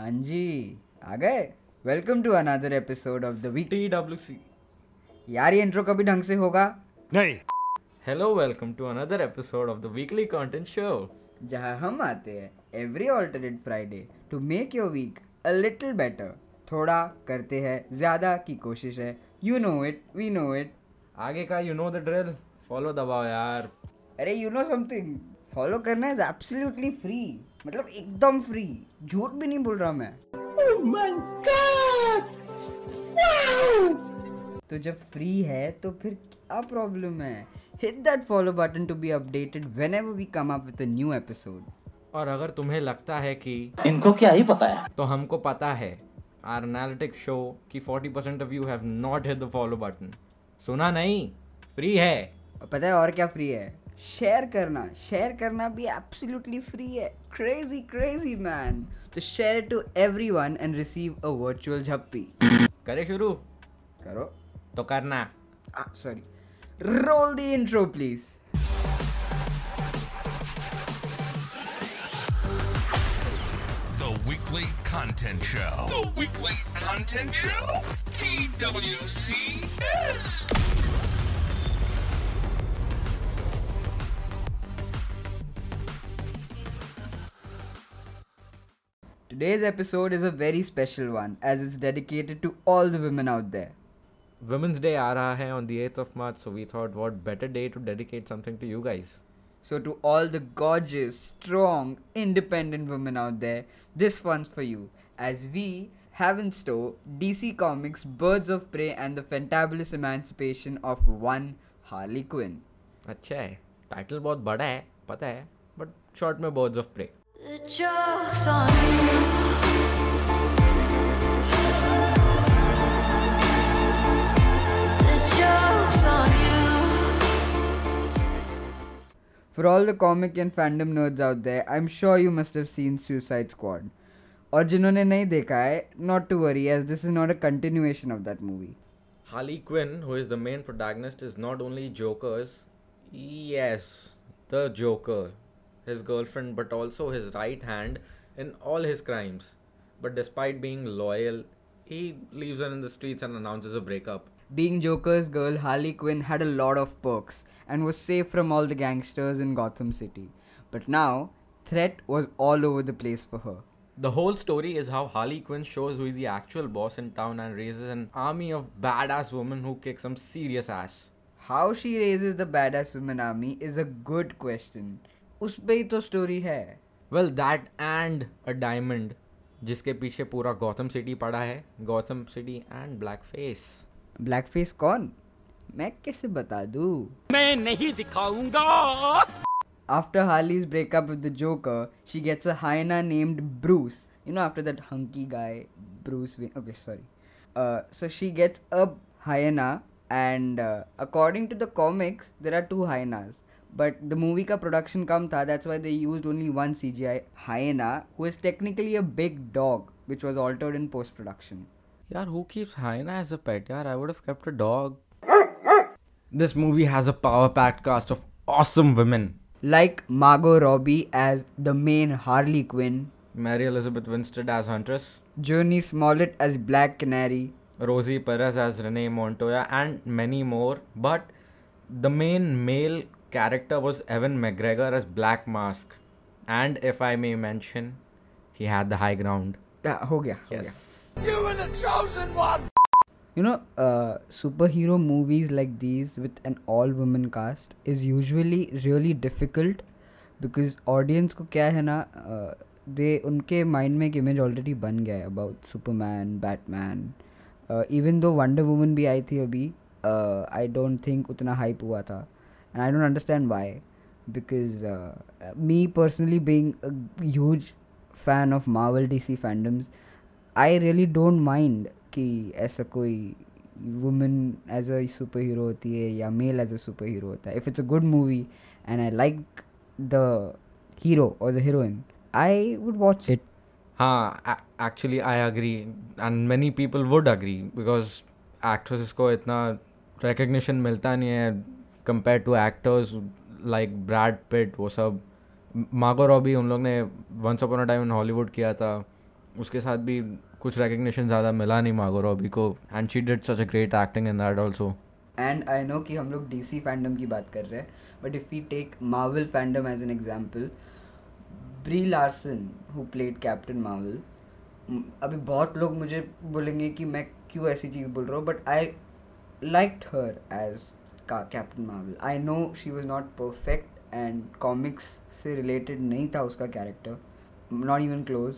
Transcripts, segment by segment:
हाँ जी आ गए। Welcome to another episode of the week T W C यार ये इंट्रो कभी ढंग से होगा? नहीं। Hello welcome to another episode of the weekly content show जहाँ हम आते हैं every alternate Friday to make your week a little better थोड़ा करते हैं ज़्यादा की कोशिश है। You know it we know it आगे का you know the drill follow दबाओ यार। अरे यू नो समथिंग फॉलो करना इज़ एब्सोल्युटली फ्री मतलब एकदम फ्री झूठ भी नहीं बोल रहा मैं. Oh तो जब फ्री है तो फिर क्या प्रॉब्लम है? Hit that follow button to be updated whenever we come up with a new episode और अगर तुम्हें लगता है कि इनको क्या ही पता है? तो हमको पता है आर एनालिटिक शो कि 40% of you have not hit the follow button सुना नहीं? फ्री है. और पता है और क्या फ्री है? शेयर करना शेयर करना भी एब्सोल्युटली फ्री है। क्रेजी क्रेजी मैन तो share to everyone and receive a virtual झप्पी करे शुरू करो तो करना sorry roll the intro please Weekly Content Show. The weekly content show. TWC. Today's episode is a very special one as it's dedicated to all the women out there. Women's day आ रहा है on the 8th of March so we thought what better day to dedicate something to you guys So, to all the gorgeous, strong, independent women out there, this one's for you. As we have in store DC Comics' Birds of Prey and the fantabulous emancipation of one Harley Quinn. अच्छा है title बहुत बड़ा है पता है but short में birds of pray The joke's on you. The joke's on you. For all the comic and fandom nerds out there, I'm sure you must have seen Suicide Squad. और जिन्होंने नहीं देखा है not to worry as this is not a continuation of that movie. Harley Quinn, who is the main protagonist, is not only Joker's, yes, the Joker, his girlfriend, but also his right hand in all his crimes. But despite being loyal, he leaves her in the streets and announces a breakup. Being Joker's girl, Harley Quinn had a lot of perks and was safe from all the gangsters in Gotham City. But now, threat was all over the place for her. The whole story is how Harley Quinn shows who is the actual boss in town and raises an army of badass women who kick some serious ass. How she raises the badass women army is a good question. उस पर ही तो story है। Well that and a diamond जिसके पीछे पूरा Gotham city पड़ा है। Gotham city and black face black face कौन? मैं कैसे बता दू? मैं नहीं दिखाऊँगा। After Harley's breakup with the Joker gets a named Bruce you know after that hunky guy Bruce okay sorry so she gets a hyena and according to the comics there are two hyenas but the movie ka production kam tha that's why they used only one cgi hyena who is technically a big dog which was altered in post production Yar, who keeps hyena as a pet? Yar, i would have kept a dog. This movie has a power packed cast of awesome women. Like margot robbie as the main harley quinn. Mary elizabeth winstead as huntress. Journey smollett as black canary. Rosie perez as renee montoya and many more. But the main male character was Evan McGregor as Black Mask and if I may mention he had the high ground Ah, हो गया हो गया yes You were the chosen one. You know, uh, superhero movies like these with an all women cast is usually really difficult because audience को क्या है ना they उनके mind में एक इमेज ऑलरेडी बन गया है about Superman Batman even though Wonder Woman भी आई थी अभी आई डोंट थिंक उतना हाइप हुआ था and I don't understand why because me personally being a huge fan of Marvel DC fandoms I really don't mind कि ऐसा कोई women as a super hero होती है या male as a super hero होता है. If it's a good movie and I like the hero और the heroine I would watch it हाँ actually I agree and many people would agree because actresses को इतना recognition मिलता नहीं है. Compare to actors like Brad Pitt वो सब। Margot Robbie उन लोग ने once upon a time in Hollywood किया था। उसके साथ भी कुछ recognition ज़्यादा मिला नहीं मागो रॉबी को। And she did such a great acting in that also and I know कि हम लोग डी सी फैंडम की बात कर रहे हैं but if you take Marvel fandom as an example Brie Larson who played Captain Marvel अभी बहुत लोग मुझे बोलेंगे कि मैं क्यों ऐसी चीज़ बोल रहा हूँ but I like her as Captain Marvel I know she was not perfect and comics से रिलेटेड नहीं था उसका character not even close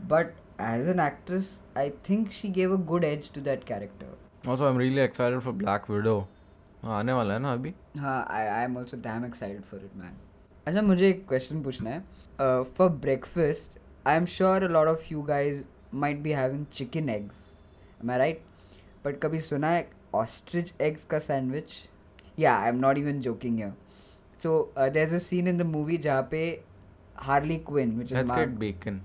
but as an actress I think she gave a good edge to that character also I am really excited for Black Widow आने वाला है ना अभी? हाँ I I am also damn excited for it man अच्छा मुझे एक question पूछना है। Uh, for breakfast I am sure a lot of you guys might be having chicken eggs am I right but कभी सुना है ऑस्ट्रिच एग्स का sandwich yeah i'm not even joking here. So uh, there's a scene in the movie jape harley quinn which is let's get bacon.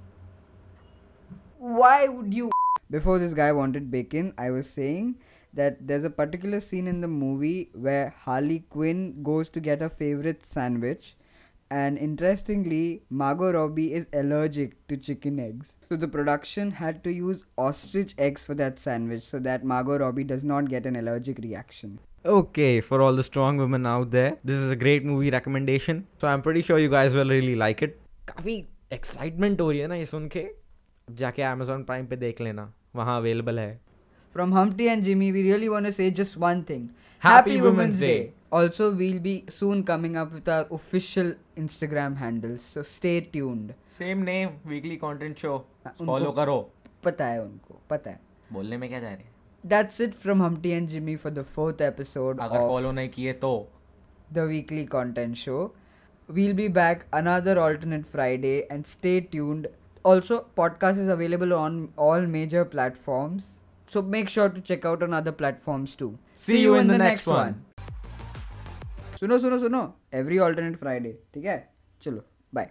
Why would you before this guy wanted bacon i was saying that there's a particular scene in the movie where harley quinn goes to get her favorite sandwich and interestingly margot robbie is allergic to chicken eggs. So the production had to use ostrich eggs for that sandwich so that margot robbie does not get an allergic reaction. Okay, for all the strong women out there, this is a great movie recommendation. So I'm pretty sure you guys will really like it. काफ़ी excitement हो रही है ना ये सुन के अब जाके Amazon prime पे देख लेना वहाँ अवेलेबल है From Humpty and Jimmy, we really want to say just one thing. Happy Happy Women's Women's Day. Day. Also, we'll be soon coming up with our official Instagram handles, so stay tuned. Name weekly content show उनको- follow करो पता है उनको पता है बोलने में क्या जा रहे हैं That's it from Humpty and Jimmy for the fourth episode अगर of फॉलो नहीं किए तो the weekly content show. We'll be back another alternate Friday and stay tuned. Also, podcast is available on all major platforms. So make sure to check out on other platforms too. See you in the next one. सुनो सुनो सुनो every alternate Friday ठीक है चलो bye